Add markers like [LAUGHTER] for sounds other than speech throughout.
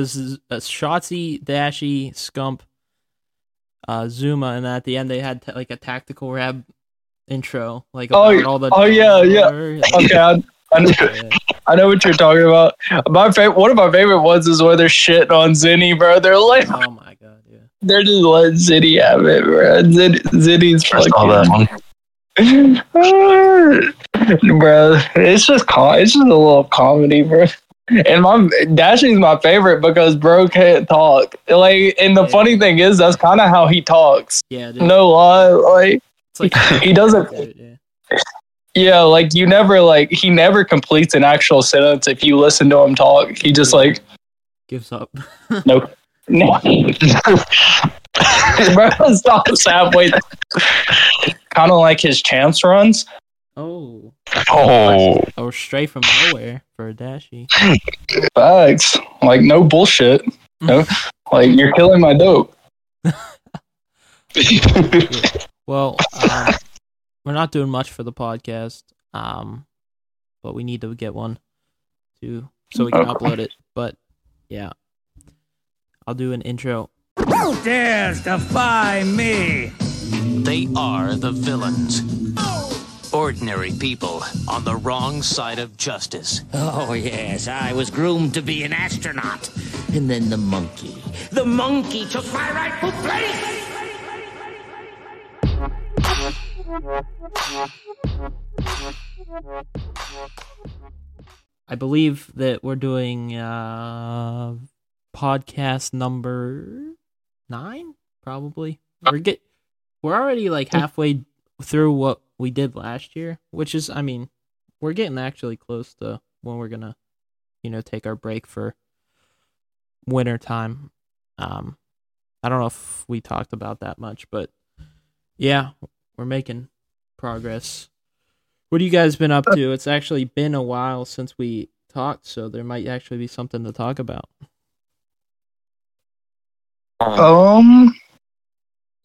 was uh, Shotzzy, Dashy, Scump, uh, Zuma, and at the end they had t- like a tactical rab intro, like Oh, all the. oh, yeah, yeah. [LAUGHS] Okay, I, I, know, [LAUGHS] I know what you're talking about. My favorite, one of my favorite ones is where they're shitting on Zinni, bro. They're like, Oh my god, yeah. [LAUGHS] they're just letting Zinni have it, bro. Zin, Zinni's I saw that fucking, one. bro. It's just com- it's just a little comedy, bro. And my Dashy's my favorite because bro can't talk. Like, and the Yeah. funny thing is, that's kind of how he talks. Yeah, dude. No lie, like It's like [LAUGHS] he doesn't. Yeah. Yeah, like you never like he never completes an actual sentence if you listen to him talk. He just like gives up. [LAUGHS] no. [LAUGHS] Bro, stops halfway. kind of like his chance runs. Oh, Oh, oh or straight from nowhere for a dashy. Facts. Like no bullshit. No, like you're killing my dope. Well, um, [LAUGHS] we're not doing much for the podcast, um, but we need to get one to so we can Okay. upload it. But yeah, I'll do an intro. dares defy me? They are the villains. Ordinary people on the wrong side of justice. Oh, yes, I was groomed to be an astronaut. And then the monkey. The monkey took my rightful place! I believe that we're doing uh podcast number nine, probably. We're get we're already like halfway through what we did last year, which is I mean, we're getting actually close to when we're gonna, you know, take our break for winter time. Um I don't know if we talked about that much, but yeah, we're making progress. What have you guys been up to? It's actually been a while since we talked, so there might actually be something to talk about. Um,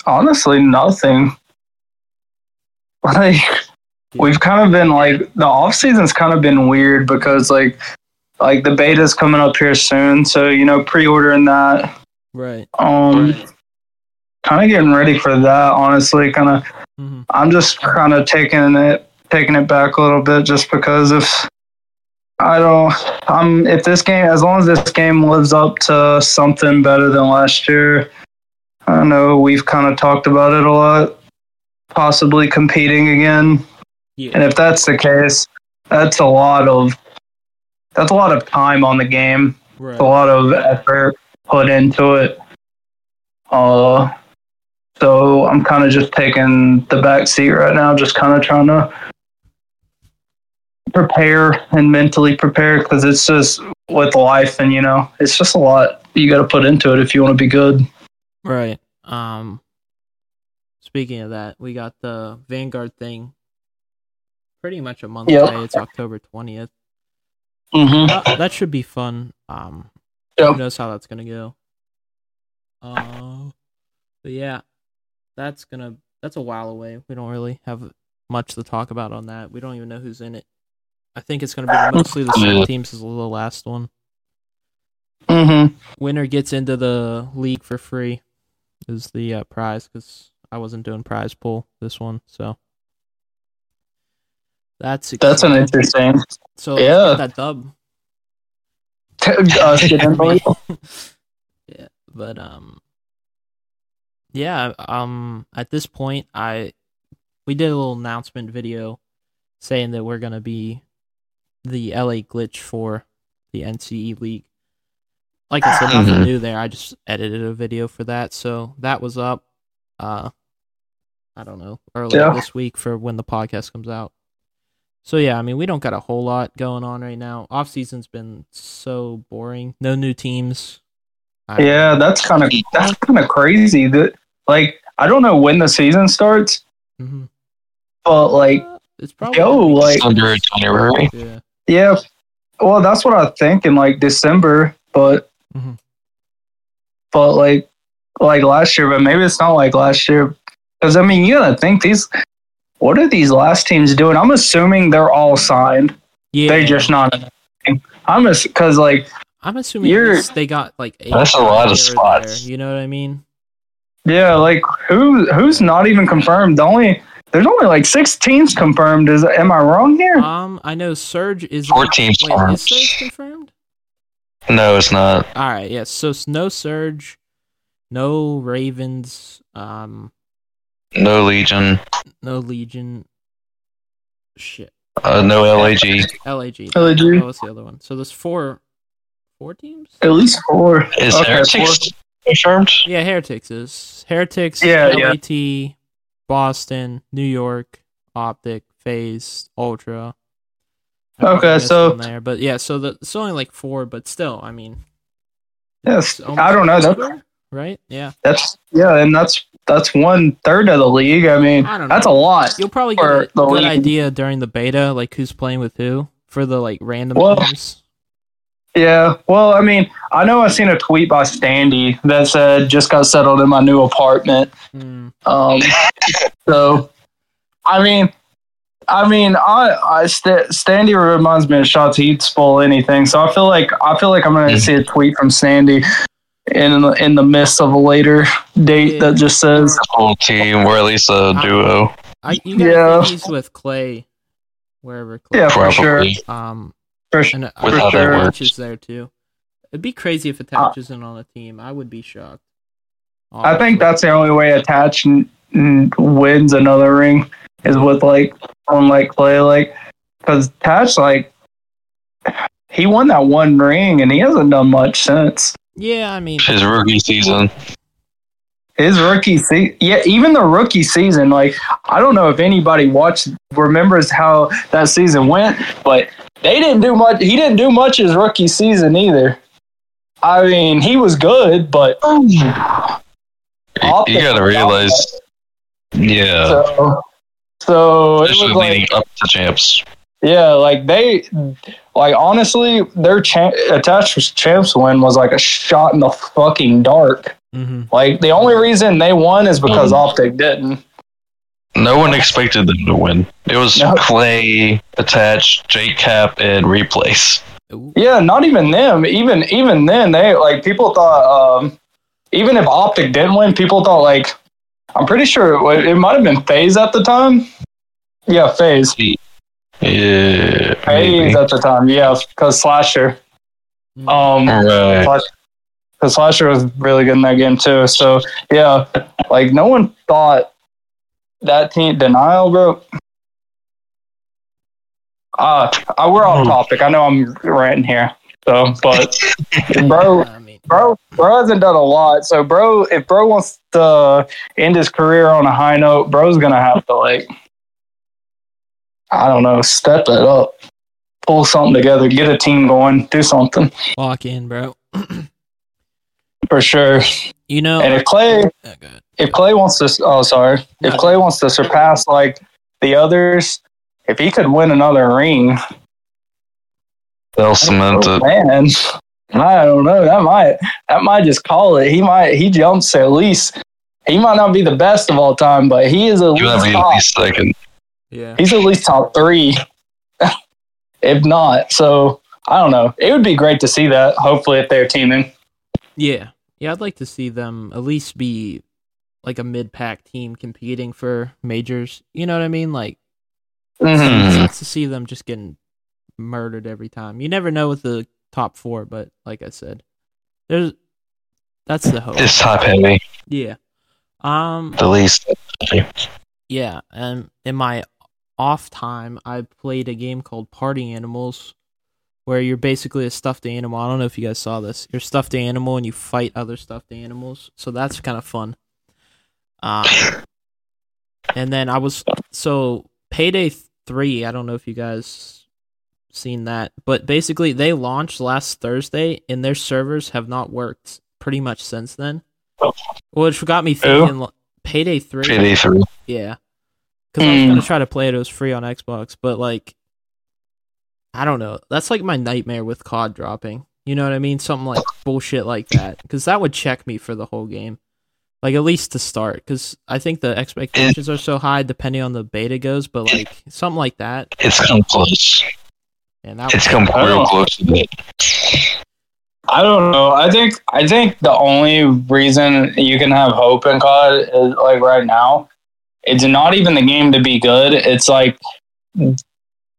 honestly, nothing. [LAUGHS] Like we've kind of been like the off season's kind of been weird because like like the beta's coming up here soon, so you know pre-ordering that. Right. Um, kind of getting ready for that. Honestly, kind of hmm I'm just kind of taking it taking it back a little bit just because if I don't I'm if this game as long as this game lives up to something better than last year, I know we've kind of talked about it a lot, possibly competing again. Yeah. And if that's the case, that's a lot of that's a lot of time on the game Right. a lot of effort put into it. Uh, so I'm kind of just taking the back seat right now, just kind of trying to prepare and mentally prepare because it's just with life and you know it's just a lot you got to put into it if you want to be good. Right. Um. Speaking of that, we got the Vanguard thing. Pretty much a month Yep. away. It's October twentieth. Mm-hmm. That, that should be fun. Um. Yep. Who knows how that's gonna go? Uh, but yeah, that's gonna that's a while away. We don't really have much to talk about on that. We don't even know who's in it. I think it's gonna be [LAUGHS] mostly the same teams as the last one. Mm-hmm. Winner gets into the league for free is the uh, prize because I wasn't doing prize pool this one, so that's That's an interesting. so yeah. that dub. [LAUGHS] Us [LAUGHS] yeah, but um, yeah, um, at this point, I we did a little announcement video saying that we're gonna be the LA glitch for the NCE league. Like I said, nothing Mhm. new there. I just edited a video for that, so that was up. Uh, I don't know earlier Yeah. this week for when the podcast comes out. So yeah, I mean, we don't got a whole lot going on right now. Off season's been so boring. No new teams. I- Yeah, that's kind of that's kind of crazy. That like I don't know when the season starts, mm-hmm. but like It's probably Yo, like Under January. yeah. yeah. Well, that's what I think in like December, but mm-hmm. but like like last year, but maybe it's not like last year because I mean you gotta think these. What are these last teams doing? I'm assuming they're all signed. Yeah, They're just not. I'm because like I'm assuming You're- they got like eight That's a lot of spots. there, you know what I mean? Yeah, like who who's not even confirmed? The only there's only like six teams confirmed. Is am I wrong here? Um, I know Surge is Four teams Wait, confirmed. is Surge confirmed? No, it's not. All right, yes. so s- no Surge, no Ravens, um, No Legion. no Legion. Shit, Uh, no LAG. LAG. LAG. That was the other one. So there's four, four teams. At least four. Is Okay, Heretics Yeah, Heretics is Heretics. Yeah, yeah. LAT, Boston, New York, Optic, FaZe, Ultra. Okay, so- there, but yeah, so the, it's only like four, but still, I mean, Yes, I don't know. That, right? Yeah, that's yeah, and that's that's one third of the league. I mean, I that's a lot. you'll probably get a good league. idea during the beta, like who's playing with who for the like random Well, teams. Yeah. Well, I mean, I know I seen a tweet by Standy that said just got settled in my new apartment. Hmm. Um, [LAUGHS] so, I mean, I mean, I, I St- Standy reminds me of shots he'd spoil anything. So I feel like I feel like I'm gonna see a tweet from Sandy in the, in the midst of a later date that just says, Whole team, or at least a duo. I you gotta Yeah. he's with Clay, wherever Clay. "Yeah, for sure, Probably. Um, for sure." and With I how think that Attach is there too. It'd be crazy if Uh, Attach isn't on the team. I would be shocked. I think that's the only way Attach n- n- wins another ring is with like on like Clay, like because Attach like he won that one ring and he hasn't done much since Yeah, I mean, His rookie season. his rookie season. Yeah, even the rookie season, like I don't know if anybody watched remembers how that season went, but they didn't do much. He didn't do much his rookie season either. I mean, he was good, but You, you gotta realize. Yeah. so so it Especially was like leading up to champs. Yeah, like they, like honestly, their cha- attached champs win was like a shot in the fucking dark. hmm Like the only reason they won is because Mhm. Optic didn't. No one expected them to win. It was No. Clay, Attach, JKap, and Replays. Yeah, not even them. Even even then, they like people thought. um Even if Optic didn't win, people thought like, I'm pretty sure it, it might have been FaZe at the time. Yeah, FaZe. Yeah. FaZe at the time. Yeah, because Slasher. Mm-hmm. Um, Right. because Slasher was really good in that game too. So yeah, like no one thought that team denial, bro. Uh, uh we're off Hmm. topic. I know I'm ranting here. So, but [LAUGHS] bro, bro, bro hasn't done a lot. So, bro, if bro wants to end his career on a high note, bro's gonna have to like, I don't know, step it up, pull something together, get a team going, do something lock in, bro. [CLEARS THROAT] for sure. You know, And if Clay, Oh, if Clay wants to, oh sorry, if No. Clay wants to surpass like the others, if he could win another ring, They'll cement oh, it. man, I don't know. That might that might just call it. He might he jumps at least. He might not be the best of all time, but he is at You least to be at least second. Yeah. He's at least top three, [LAUGHS] if not. So I don't know. It would be great to see that. Hopefully, if they're teaming. Yeah. Yeah, I'd like to see them at least be like a mid pack team competing for majors. You know what I mean? Like Mhm. it Mhm. sucks to see them just getting murdered every time. You never know with the top four, but like I said, there's that's the hope. It's top heavy. Yeah. Um The least. yeah, and in my off time I played a game called Party Animals where you're basically a stuffed animal. I don't know if you guys saw this. You're a stuffed animal and you fight other stuffed animals. So that's kind of fun. Um [LAUGHS] and then I was so Payday 3, I don't know if you guys seen that, but basically they launched last Thursday and their servers have not worked pretty much since then. Which got me thinking Payday 3. Payday 3. Yeah. because I was Hmm. gonna try to play it. It was free on Xbox, but like, I don't know. That's like my nightmare with COD dropping. You know what I mean? Something like bullshit like that, because that would check me for the whole game. Like at least to start, because I think the expectations are so high depending on the beta goes. But like something like that, It's come close. and that It's would- come real close to it. I don't know. I think I think the only reason you can have hope in COD is like right now, it's not even the game to be good. It's like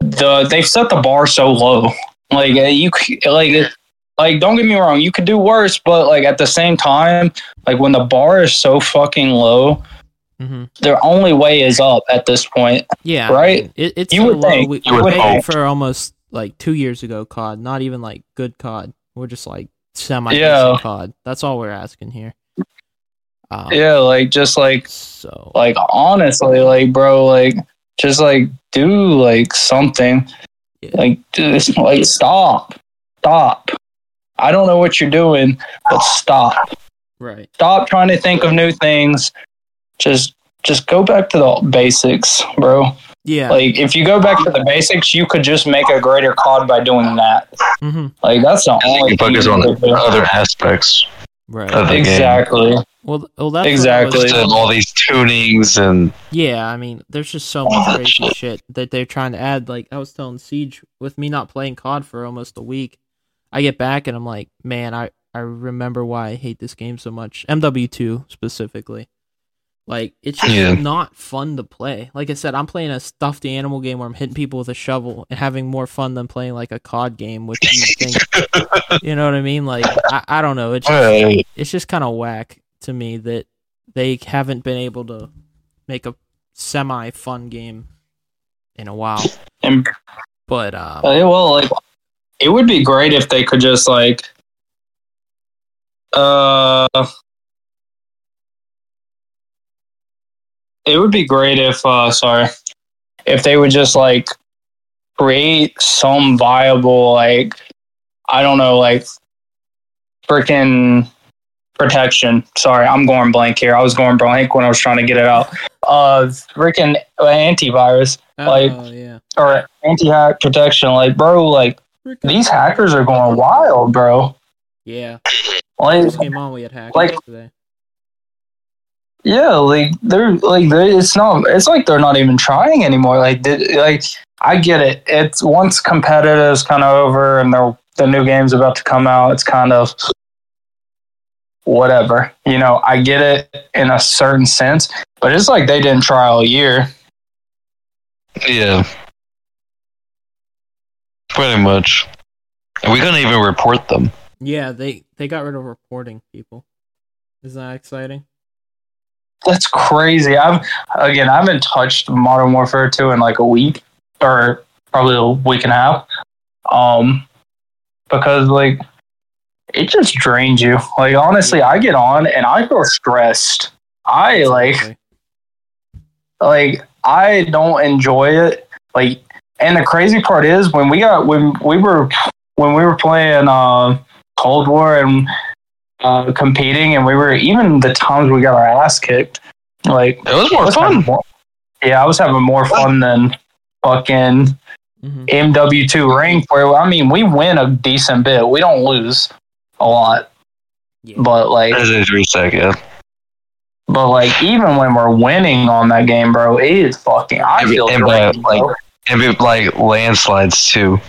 the they've set the bar so low. Like uh, you like like don't get me wrong, you could do worse, but like at the same time, like when the bar is so fucking low, Mm-hmm. their only way is up at this point. Yeah, Right? It, it's You so would low. think. We, You we would paid hope. for almost like two years ago COD, not even like good COD. We're just like semi Yeah. decent COD. That's all we're asking here. Um, Yeah, like just like So like honestly, like bro, like just like do like something. Yeah. Like just like stop. Stop. I don't know what you're doing, but stop. right. Stop trying to think of new things. Just just go back to the basics, bro. Yeah. Like if you go back to the basics, you could just make a greater COD by doing that. Mm-hmm. Like that's the I think only you focus thing on you could do. other aspects Right. of the game. Well, well, that's was- Exactly. Instead all these tunings and Yeah, I mean, there's just so much oh, crazy shit that they're trying to add. Like I was telling CeeJ, with me not playing COD for almost a week, I get back and I'm like, man, I I remember why I hate this game so much. MW2 specifically. Like it's just Yeah. not fun to play. Like I said, I'm playing a stuffed animal game where I'm hitting people with a shovel and having more fun than playing like a COD game, which you think, [LAUGHS] you know what I mean? Like I, I don't know. It's just, Hey, it's just kind of whack to me that they haven't been able to make a semi fun game in a while. And But Uh, well, like it would be great if they could just like uh it would be great if uh sorry if they would just like create some viable like I don't know like freaking protection. Sorry, I'm going blank here. I was going blank when I was trying to get it out. Uh freaking antivirus like- oh yeah, or anti-hack protection like bro like these hackers are going wild, bro. yeah. Like, came on, we had hackers Like- today. yeah, like they're like they're, it's not. It's like they're not even trying anymore. Like, did, like I get it. It's once competitive's kind of over and the the new game's about to come out. It's kind of whatever. You know, I get it in a certain sense, but it's like they didn't try all year. yeah, pretty much. And we couldn't even report them. Yeah, they they got rid of reporting people. Isn't that exciting? That's crazy. I've again, I haven't touched Modern Warfare 2 in like a week or probably a week and a half. Um, because like it just drains you. Like honestly, I get on and I feel stressed. I like like I don't enjoy it. Like, and the crazy part is when we got when we were when we were playing uh, Cold War and uh, competing, and we were even the times we got our ass kicked. Like, It was more was fun. more- yeah, I was having more fun than fucking Mhm. MW2 rank. Where I mean, we win a decent bit. We don't lose a lot, Yeah. but like As a three sec, yeah. But like even when we're winning on that game, bro, it is fucking. I And- feel and, drained, uh, like- bro. And be, like landslides too.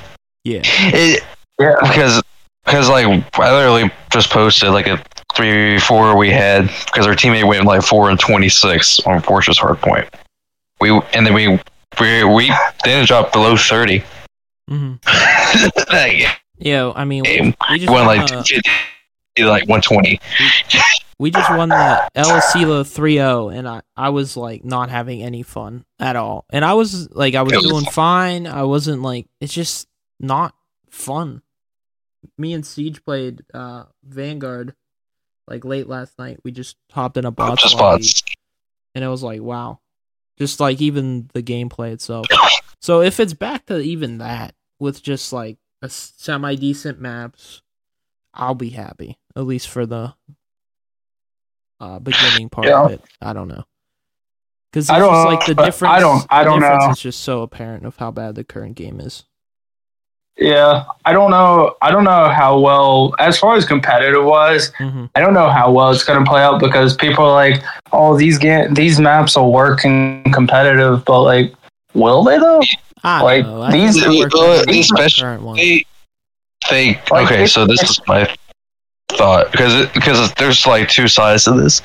yeah. It, yeah, because because like I literally just posted like a three four we had because our teammate went like four and twenty six on Fortress Hardpoint. We and then we we we didn't drop below thirty. [LAUGHS] hmm like, Yeah, I mean, we, we just won, like uh, like one twenty. we just won the El Asilo 3-0 and I, I was like not having any fun at all. And I was like I was was doing fine. I wasn't like it's just not fun. Me and CeeJ played uh Vanguard like late last night. We just hopped in a bots Just lobby, and it was like wow. Just like even the gameplay itself. So if it's back to even that with just like a semi decent maps, I'll be happy. At least for the uh beginning part of it. I don't know. Because I it's don't just like the but I difference. don't- I don't know. is just so apparent of how bad the current game is. Yeah, I don't know. I don't know how well, as far as competitive wise, hmm I don't know how well it's going to play out because people are like, "Oh, these ga- these maps will work in competitive," but like, will they though? I Like, know. I these- think they work uh, better than the especially- current. They, they Like, okay. So this is my thought because because there's like two sides to this.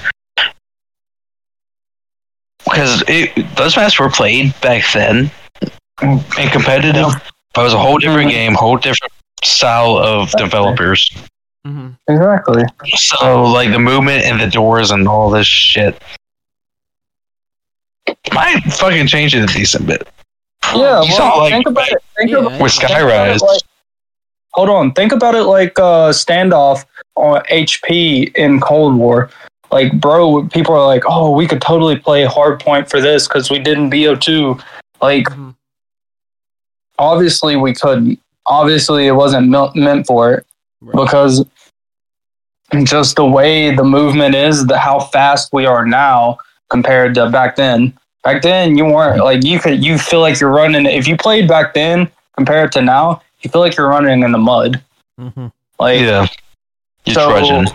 Because it those maps were played back then in competitive, but it was a whole different game, whole different style of developers. Mm-hmm. Exactly. So like the movement and the doors and all this shit might fucking change it a decent bit. Yeah, You saw, like, think about it. Think Yeah, about, With think about Skyrise. like- hold on. Think about it like uh, standoff on HP in Cold War. Like, bro, people are like, "Oh, we could totally play hardpoint for this because we did in BO2." Like, Mhm. obviously we couldn't. Obviously, it wasn't mel- meant for it Right. because just the way the movement is, the how fast we are now compared to back then. Back then, you weren't like you could. You feel like you're running. If you played back then compared to now, you feel like you're running in the mud. Mhm. Like Yeah, you so, trudging.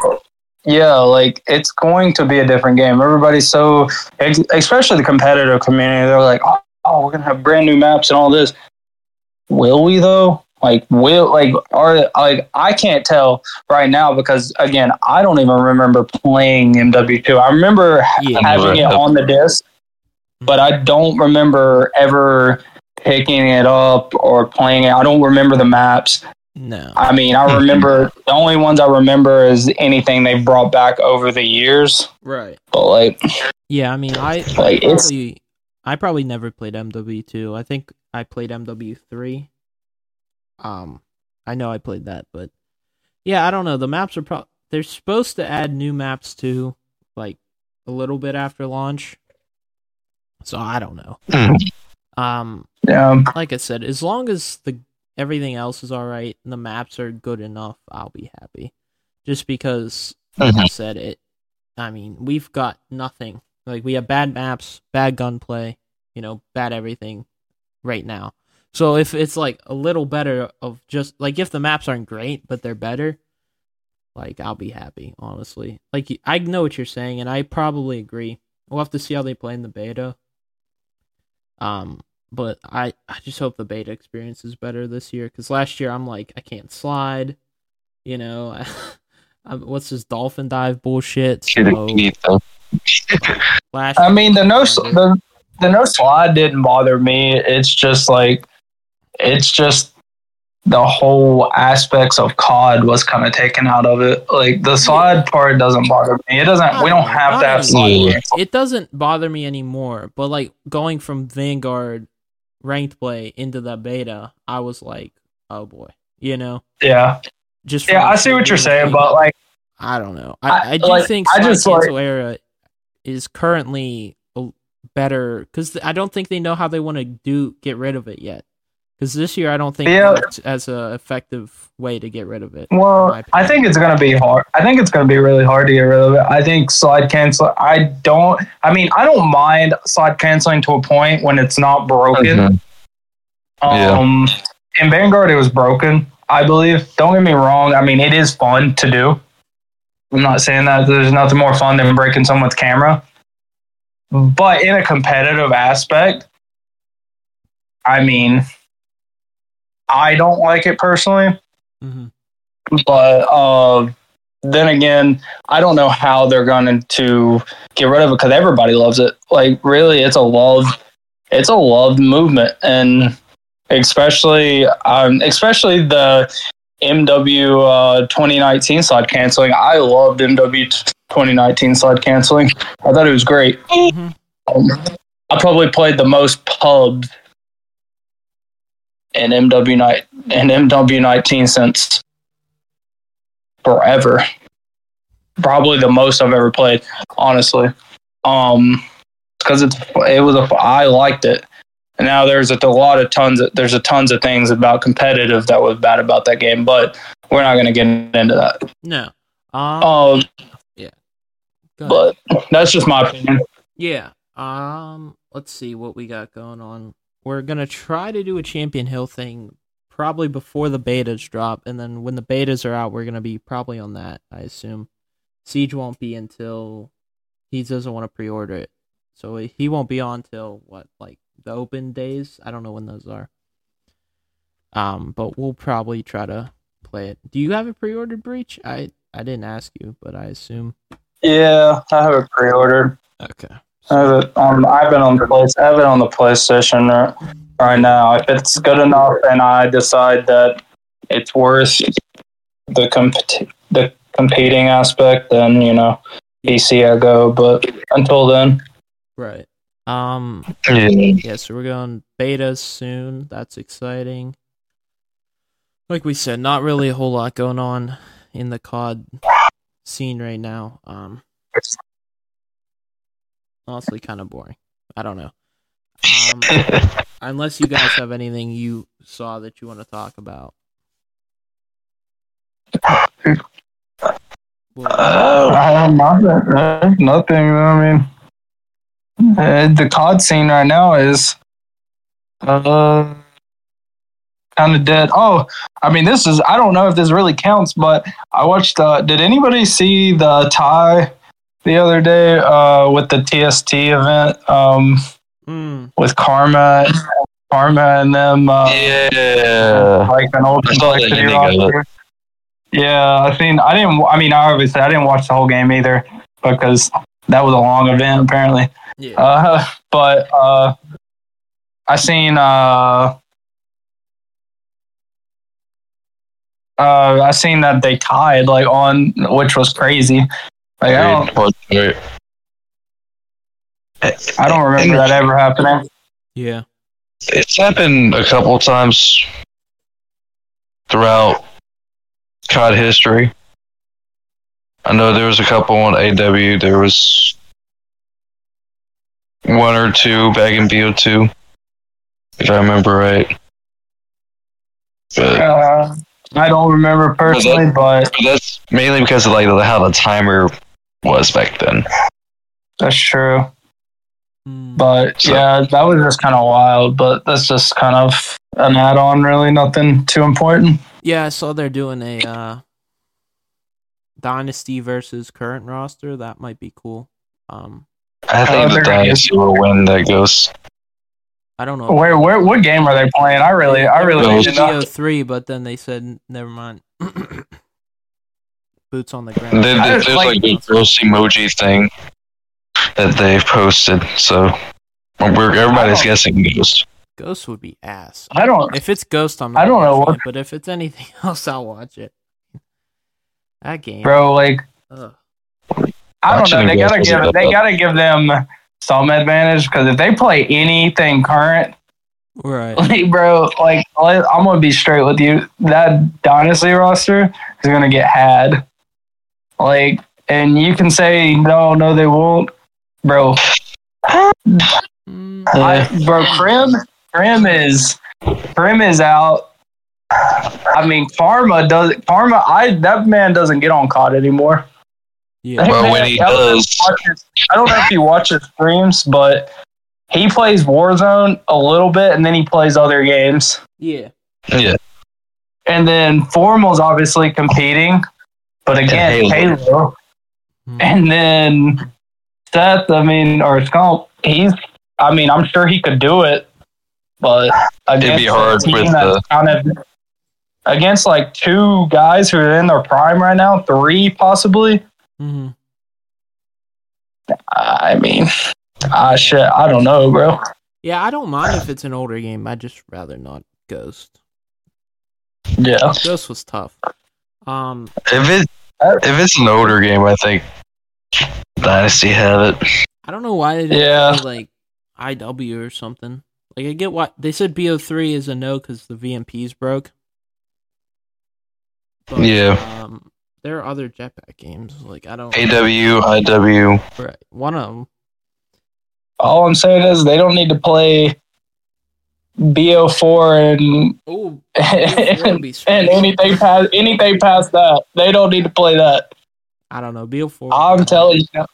yeah, like it's going to be a different game. Everybody's so, especially the competitive community, they're like, oh, oh, we're gonna have brand new maps and all this. Will we though? Like, will like are like I can't tell right now because again, I don't even remember playing MW2. I remember Yeah. having it on the disc, but I don't remember ever picking it up or playing it. I don't remember the maps. No. I mean, I [LAUGHS] remember the only ones I remember is anything they've brought back over the years. Right. But like, Yeah, I mean, I Like, it's- probably, I probably never played MW2. I think I played MW3. Um, I know I played that, but yeah, I don't know. The maps are pro. They're supposed to add new maps too, like a little bit after launch. So I don't know. Mhm. Um, yeah, like I said, as long as the everything else is all right and the maps are good enough, I'll be happy. Just because, like I said, it. I mean, we've got nothing. Like we have bad maps, bad gunplay, you know, bad everything right now. So if it's like a little better of just like if the maps aren't great but they're better, like I'll be happy, honestly. Like I know what you're saying and I probably agree. We'll have to see how they play in the beta. Um, but I I just hope the beta experience is better this year because last year I'm like I can't slide, you know. [LAUGHS] I'm, what's this dolphin dive bullshit? So [LAUGHS] last I mean the no the the no slide didn't bother me. It's just like, it's just the whole aspects of COD was kind of taken out of it. Like the slide part doesn't bother me. It doesn't. We don't have that. have slide. It doesn't bother me anymore. But like going from Vanguard ranked play into the beta, I was like, oh boy, you know, Yeah, just yeah. I see what you're saying, a- but like. I don't know. I, I- I, do like, think I slide just, like- cancel era is currently better because I don't think they know how they want to do get rid of it yet. Because this year I don't think Yeah. it worked as an effective way to get rid of it. Well, I think it's going to be hard. I think it's going to be really hard to get rid of it. I think slide cancel. I don't. I mean, I don't mind slide canceling to a point when it's not broken. Mhm. Yeah. Um, in Vanguard, it was broken. I believe. Don't get me wrong. I mean, it is fun to do. I'm not saying that there's nothing more fun than breaking someone's camera, but in a competitive aspect, I mean, I don't like it personally hmm but uh, then again, I don't know how they're going to get rid of it because everybody loves it. Like, really, it's a love, it's a loved movement, and especially, um, especially the MW uh, 2019 slide canceling. I loved MW 2019 slide canceling. I thought it was great. Mhm. Um, I probably played the most pubs in MW night in MW nineteen since forever. Probably the most I've ever played, honestly. Um, because it's it was a I liked it. And now there's a, a lot of tons of there's a tons of things about competitive that was bad about that game, but we're not gonna get into that. No. Um, Um, ahead. but that's just my opinion. Yeah. Um, let's see what we got going on. We're gonna try to do a Champion Hill thing probably before the betas drop, and then when the betas are out, we're gonna be probably on that. I assume CeeJ won't be until he doesn't want to pre-order it, so he won't be on till what like the open days. I don't know when those are. Um, but we'll probably try to play it. Do you have a pre-ordered, Breach? I I didn't ask you, but I assume. Yeah, I have it pre-ordered. Okay. I have it on. I've been on the place. I have it on the PlayStation right, right now. If it's good enough, and I decide that it's worth the comp- the competing aspect, then you know, PC I go. But until then, Right. Um. Yeah. Yeah. So we're going betas soon. That's exciting. Like we said, not really a whole lot going on in the COD scene right now. Um. Honestly, kind of boring. I don't know. Um, [LAUGHS] unless you guys have anything you saw that you want to talk about. Well, uh, nothing. uh, nothing. I mean, uh, the COD scene right now is uh kind of dead. Oh, I mean, this is. I don't know if this really counts, but I watched. Uh, did anybody see the tie the other day uh, with the TST event um, mm, with Karma, Karma, and them? Uh, Yeah. like an old I saw the complexity ending of it. roster. Yeah, I think I didn't. I mean, obviously, I didn't watch the whole game either because that was a long event apparently. yeah. Uh, [LAUGHS] but uh, I seen uh, uh, I seen that they tied like on, which was crazy. Like I don't, I don't remember that ever happening. yeah. It's happened a couple of times throughout COD history. I know there was a couple on AW. There was one or two back in BO2, if I remember right. But, Uh, I don't remember personally, but but that's mainly because of like how the timer was back then. that's true. Mm, But So- yeah, that was just kind of wild. But that's just kind of an add-on, really, nothing too important. yeah, I saw they're doing a uh, dynasty versus current roster. That might be cool. Um, I think Oh, the they're- Dynasty will win that goes. I don't know. Where, where, what game are they playing? I really, I really Those- need to know. three, but then they said never mind. [CLEARS THROAT] Boots on the ground. There- I There's like, like- the ghost emoji thing that they've posted, so we're everybody's oh. guessing ghost. Ghost would be ass. I don't. If it's Ghost, I'm. I don't know what- it, but if it's anything [LAUGHS] else, I'll watch it. That game. bro. Like Ugh. I don't know. They gotta give they up. gotta give them some advantage because if they play anything current, Right. [LAUGHS] like bro, like I'm gonna be straight with you. That dynasty roster is gonna get had. Like, and you can say no, no, they won't, bro. Mm, I, bro, Krim, Krim is Krim is out. I mean, Karma does Karma. I that man doesn't get on COD anymore. yeah. That Well, when he I don't know if does- he watches- I don't know if he watches streams, but he plays Warzone a little bit, and then he plays other games. Yeah. Yeah, And then Formal's obviously competing, but again, Halo. Halo. Mm. And then Seth, I mean, or Scump, he's, I mean, I'm sure he could do it, but against be hard a team with the- kind of against like two guys who are in their prime right now, three possibly. hmm I mean, I shit, I don't know, bro. Yeah, I don't mind if it's an older game. I'd just rather not Ghost. Yeah, Ghost was tough. Um, if it if it's an older game, I think Dynasty have it. I don't know why they didn't Yeah. say, like IW or something. Like I get why they said BO3 is a no because the VMPs broke. But, Yeah. Um, there are other jetpack games. Like I don't. AW, IW. Right. One of them. all I'm saying is they don't need to play BO4 and Oh, and, [LAUGHS] be and anything past anything past that. They don't need to play that. I don't know. BO4. I'm telling you.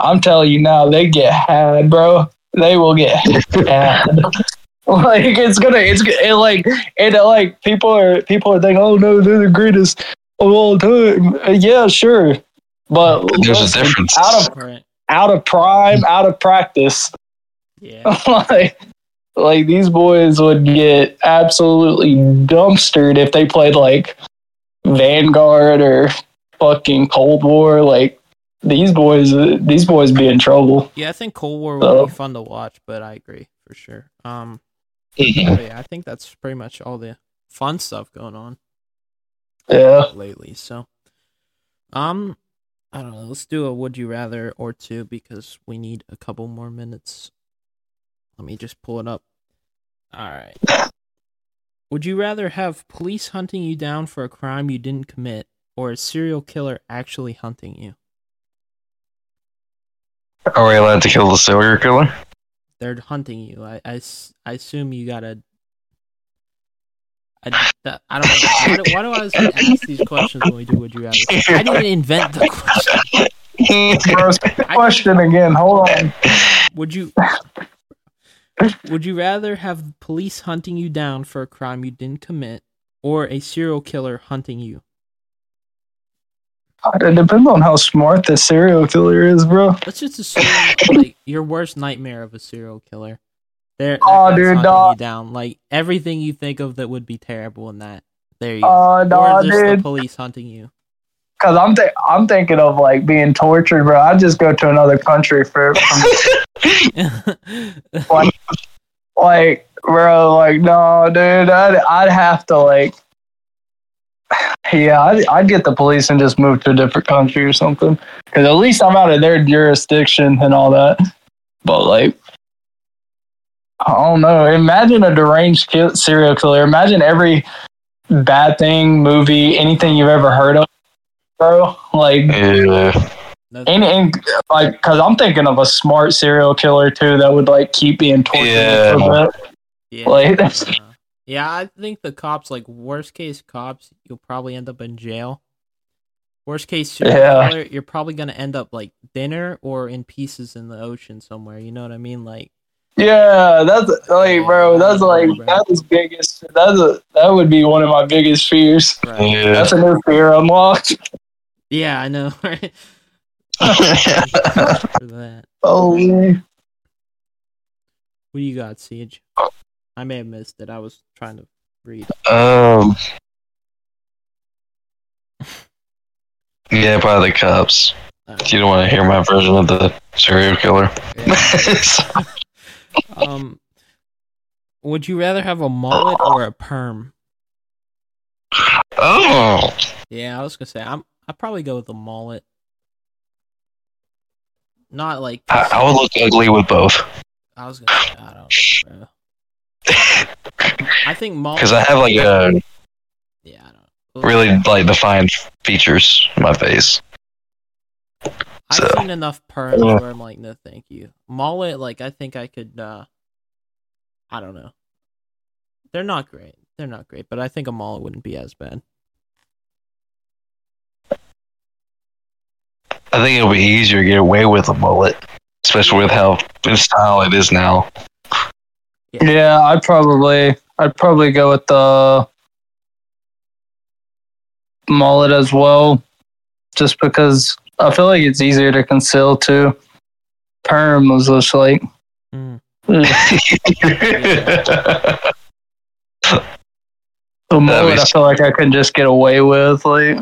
I'm telling you now, they get had, bro. They will get [LAUGHS] had. like it's gonna, it's it like it like people are people are thinking, oh no, they're the greatest of all time. Uh, yeah, sure, but There's a difference. Out of Right. out of prime, out of practice, Yeah. [LAUGHS] like like these boys would get absolutely dumpstered if they played like Vanguard or fucking Cold War. Like these boys, these boys be in trouble. Yeah, I think Cold War would So- be fun to watch, but I agree for sure. Um, Mhm. yeah, I think that's pretty much all the fun stuff going on Yeah. lately. So, um, I don't know. Let's do a would you rather or two because we need a couple more minutes. Let me just pull it up. All right. [LAUGHS] Would you rather have police hunting you down for a crime you didn't commit or a serial killer actually hunting you? Are we allowed to kill the serial killer? they're hunting you. I I assume you gotta. I, that, I don't know. Why do, why do I always ask these questions when we do Would You Rather? I didn't invent the question. Bro, say the question again. Hold on. Would you Would you rather have the police hunting you down for a crime you didn't commit or a serial killer hunting you? Uh, it depends on how smart the serial killer is, bro. Let's just assume [COUGHS] like your worst nightmare of a serial killer. They're, Oh, dude, dog. you down. Like everything you think of that would be terrible in that. There you go. Oh, or just the police hunting you. Cause I'm th- I'm thinking of like being tortured, bro. I just go to another country for, for [LAUGHS] [LAUGHS] like, bro. Like, no, dude. I'd I'd have to like, yeah, I'd, I'd get the police and just move to a different country or something. Cause at least I'm out of their jurisdiction and all that. But like, I don't know. Imagine a deranged serial killer. Imagine every bad thing, movie, anything you've ever heard of, bro. [LAUGHS] Like, Yeah. And, and like, because I'm thinking of a smart serial killer too that would like keep being tortured. Yeah. for a bit. yeah, like, [LAUGHS] that's- uh, yeah, I think the cops, like worst case cops, you'll probably end up in jail. Worst case serial Yeah. killer, you're probably gonna end up like dinner or in pieces in the ocean somewhere. You know what I mean? Like, Yeah, that's like, bro. That's like Bro. that is biggest. That's a that would be one of my biggest fears. right. Yeah. That's a new fear unlocked. [LAUGHS] yeah, I know, [LAUGHS] right? [LAUGHS] For that. Oh, man. What do you got, CeeJ? I may have missed it. I was trying to read. um. [LAUGHS] Yeah, by the cops. You don't want to hear my version of the serial killer. yeah. um, would you rather have a mullet or a perm? oh, Yeah, I was gonna say I'm. I'd probably go with the mullet. Not like I, I would look ugly with both I was gonna. Say, I don't know. I think mullet. [LAUGHS] because I have like a Yeah, I don't. really like defined features in my face. I've so- seen enough perms Yeah. where I'm like, no, thank you. Mullet, like, I think I could. uh I don't know. They're not great. They're not great, but I think a mullet wouldn't be as bad. I think it'll be easier to get away with a mullet, especially with how in style it is now. Yeah, I'd probably I'd probably go with the mullet as well, just because I feel like it's easier to conceal too. Perm was just like Mm. the [LAUGHS] mullet. I feel like I can just get away with like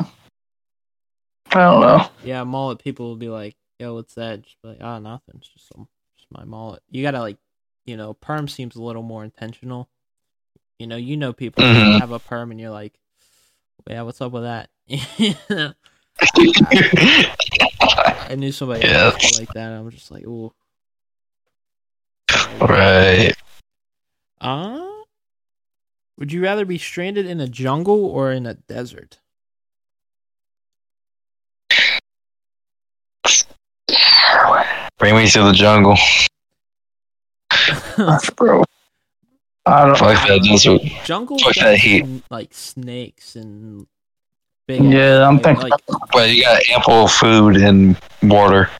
I don't know. Yeah, mullet people will be like, "Yo, what's that?" Just be like, "Ah, nothing. It's just some, just my mullet." You gotta like, you know, perm seems a little more intentional. You know, you know people Mhm. have a perm, and you're like, "Yeah, what's up with that?" [LAUGHS] I knew somebody Yeah. like that. I'm just like, "Ooh." right. Uh, would you rather be stranded in a jungle or in a desert? Bring me to the jungle. Bro. I don't Fuck that desert. Jungle Fuck that heat. like snakes and big. Yeah, I'm thinking- like But you got ample food and water.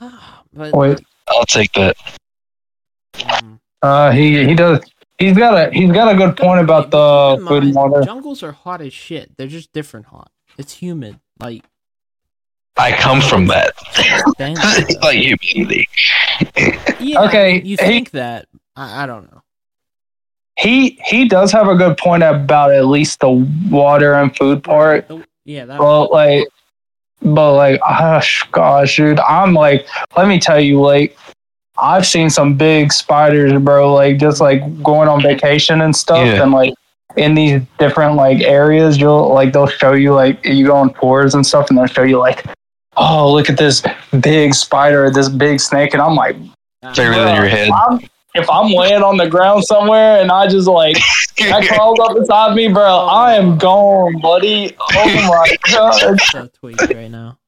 Ah, but Wait, I'll take that. mm, uh, he he does. He's got a he's got a good point about the food and water. Jungles are hot as shit. They're just different hot. It's humid. Like I come from that. [LAUGHS] like humidity. yeah, Okay, You he- think that? I, I don't know. He he does have a good point about at least the water and food part. The- yeah, that. But like, but like, gosh, gosh, dude, I'm like, let me tell you, like, I've seen some big spiders, bro. Like, just like going on vacation and stuff, Yeah. and like in these different like areas, you'll like they'll show you like you go on tours and stuff, and they'll show you like, oh, look at this big spider, this big snake, and I'm like, Bigger than your head. I'm, if I'm laying on the ground somewhere and I just like that [LAUGHS] crawls up beside me, bro, oh. I am gone, buddy. Oh [LAUGHS] my god. so tweaked right now.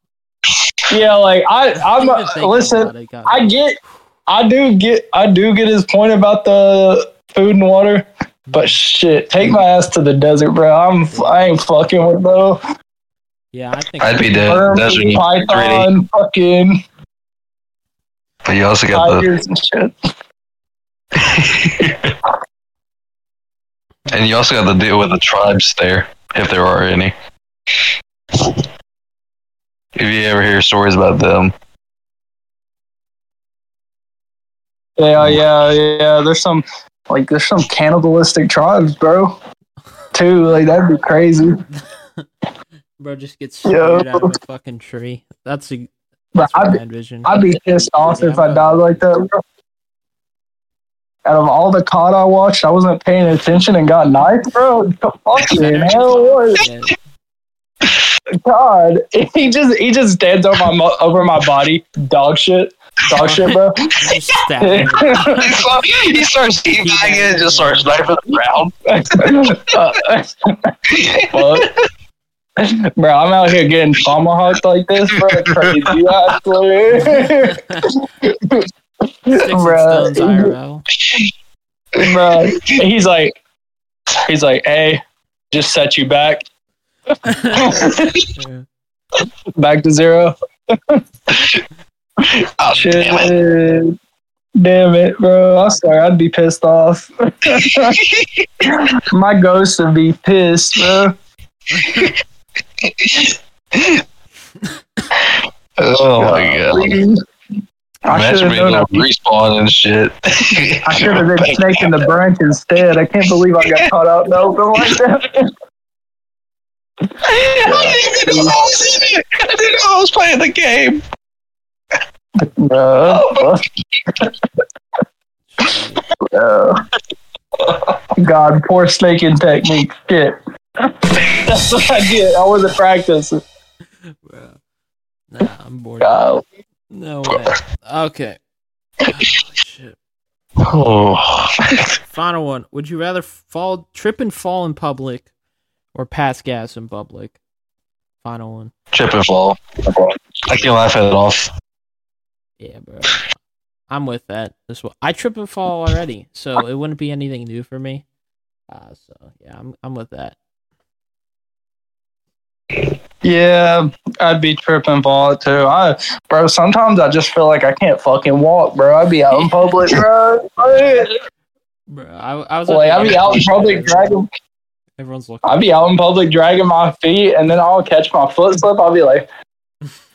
Yeah, like I, I'm Even listen. about it got I get, I do get, I do get his point about the food and water, but mm. shit, take my ass to the desert, bro. I'm, I ain't fucking with no Yeah, I think I'd be dead. worms, Desert gritty. python, fucking But you also got tigers and the [LAUGHS] and you also got to deal with the tribes there, if there are any. If you ever hear stories about them, Yeah, yeah, yeah. There's some like there's some cannibalistic tribes, bro. Too like that'd be crazy. [LAUGHS] Bro just gets Yo. out of a fucking tree. That's a Bro, that's what I'd I be, envision. I'd be pissed off if I died like that. Bro. Out of all the COD I watched, I wasn't paying attention and got knifed, bro. Fucking hell, what? God, [LAUGHS] he just he just stands over my mo- over my body, dog shit, dog shit, bro. [LAUGHS] Just stab [LAUGHS] him. he starts teabagging and just starts knifing the ground. Uh, fuck. [LAUGHS] bro, I'm out here getting tomahawked like this, bro. [LAUGHS] Crazy, I swear. Sticks and Bruh. stones IRL. bro, he's like, he's like, hey, just set you back, [LAUGHS] back to zero. Oh, Shit. damn it. Damn it, bro. I'm sorry. I'd be pissed off. My ghost would be pissed, bro. Oh my god. I Imagine should have being able respawn and shit. I should have been [LAUGHS] snaking the branch instead. I can't believe I got caught out in the open like that. I didn't even know I was in it. I didn't know I was playing the game. No. Bro. [LAUGHS] God, poor snaking technique. Shit. That's what I did. I wasn't practicing. Bro. Nah, I'm bored. God. No way. Okay. Holy shit. Oh. Final one. Would you rather fall, trip and fall in public, or pass gas in public? Final one. Trip and fall. I can laugh it off. Yeah, bro. I'm with that as well. I trip and fall already, so it wouldn't be anything new for me. Uh, so yeah, I'm I'm with that. Yeah, I'd be tripping ball too. I, bro, sometimes I just feel like I can't fucking walk, bro. I'd be out in public, bro. Bro, I, I was. I'd be out in public dragging. Everyone's looking. I'd be out in public dragging my feet, and then I'll catch my foot slip. I'll be like,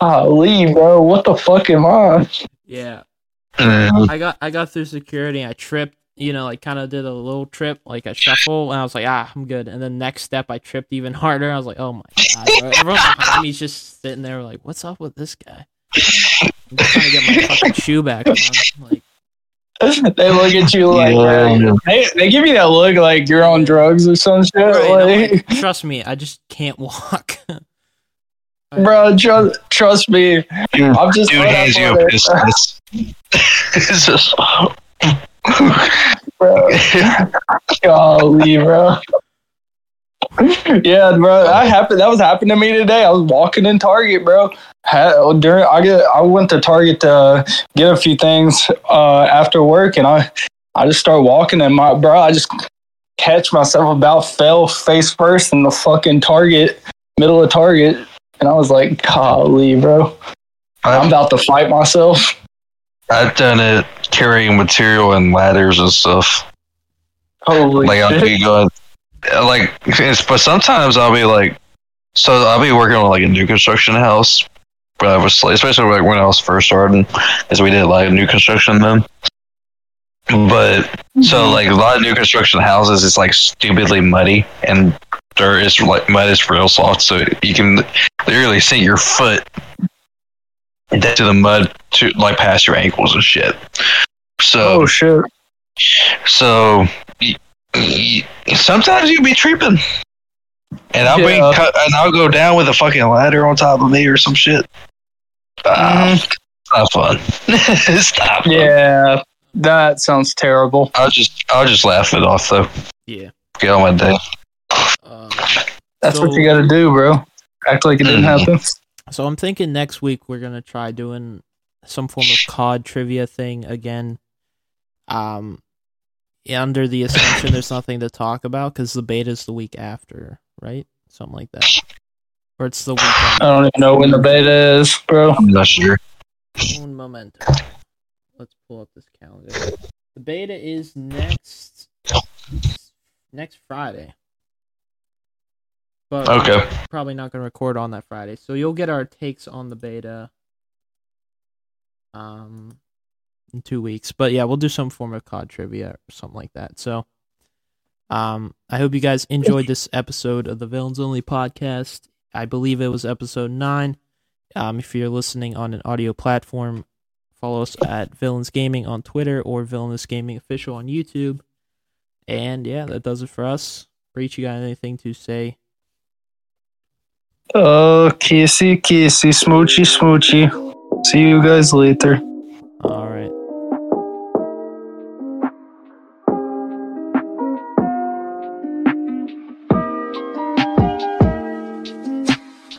"Holy, bro, what the fuck am I?" Yeah. I got I got through security. I tripped. You know, like kind of did a little trip, like a shuffle, and I was like, ah, I'm good. And then next step, I tripped even [LAUGHS] harder. I was like, oh my god, bro. [LAUGHS] Everyone behind me's just sitting there, like, what's up with this guy? I'm just trying to get my fucking shoe back on. Like, they look at you like Yeah. they, they give you that look like you're on drugs or some shit. right, I'm like, like, [LAUGHS] trust me, I just can't walk. bro, trust trust me. I'm just Dude right hands you on a it. pistol. it's just. Bro. Golly, bro. yeah, bro. That happened. That was happening to me today. I was walking in Target, bro. Had, during I get, I went to Target to get a few things uh, after work, and I, I just start walking, and my bro, I just catch myself about fell face first in the fucking Target, middle of Target, and I was like, golly, bro. I'm about to fight myself. I've done it carrying material and ladders and stuff. Holy like I'll be going, like, it's, but sometimes I'll be like, so I'll be working on like a new construction house. But I was, especially like when I was first starting, because we did like new construction then. But so mm-hmm. like a lot of new construction houses, it's like stupidly muddy and dirt is like mud is real soft, so you can literally sink your foot into the mud to like past your ankles and shit. So Oh shit. so y- y- sometimes you be tripping, and I'll Yeah. be cut, and I'll go down with a fucking ladder on top of me or some shit. Ah, it's not fun. [LAUGHS] it's not fun. Yeah, that sounds terrible. I'll just I'll just laugh it off though. Yeah. Get on my day. Um, That's what you got to do, bro. Act like it didn't Mhm. happen. So I'm thinking next week we're gonna try doing some form of COD trivia thing again. Um, under the assumption there's nothing to talk about because the beta is the week after, right? Something like that, or it's the weekend. I don't even know when the beta is, bro. I'm not sure. Un momento. Let's pull up this calendar. The beta is next next Friday. But we're Okay. probably not going to record on that Friday. So you'll get our takes on the beta um in 2 weeks. But yeah, we'll do some form of COD trivia or something like that. So um I hope you guys enjoyed this episode of the Villains Only podcast. I believe it was episode 9. Um, if you're listening on an audio platform, follow us at Villains Gaming on Twitter or Villainous Gaming Official on YouTube. And yeah, that does it for us. Breach, you got anything to say? Oh, kissy, kissy, smoochy, smoochy. See you guys later.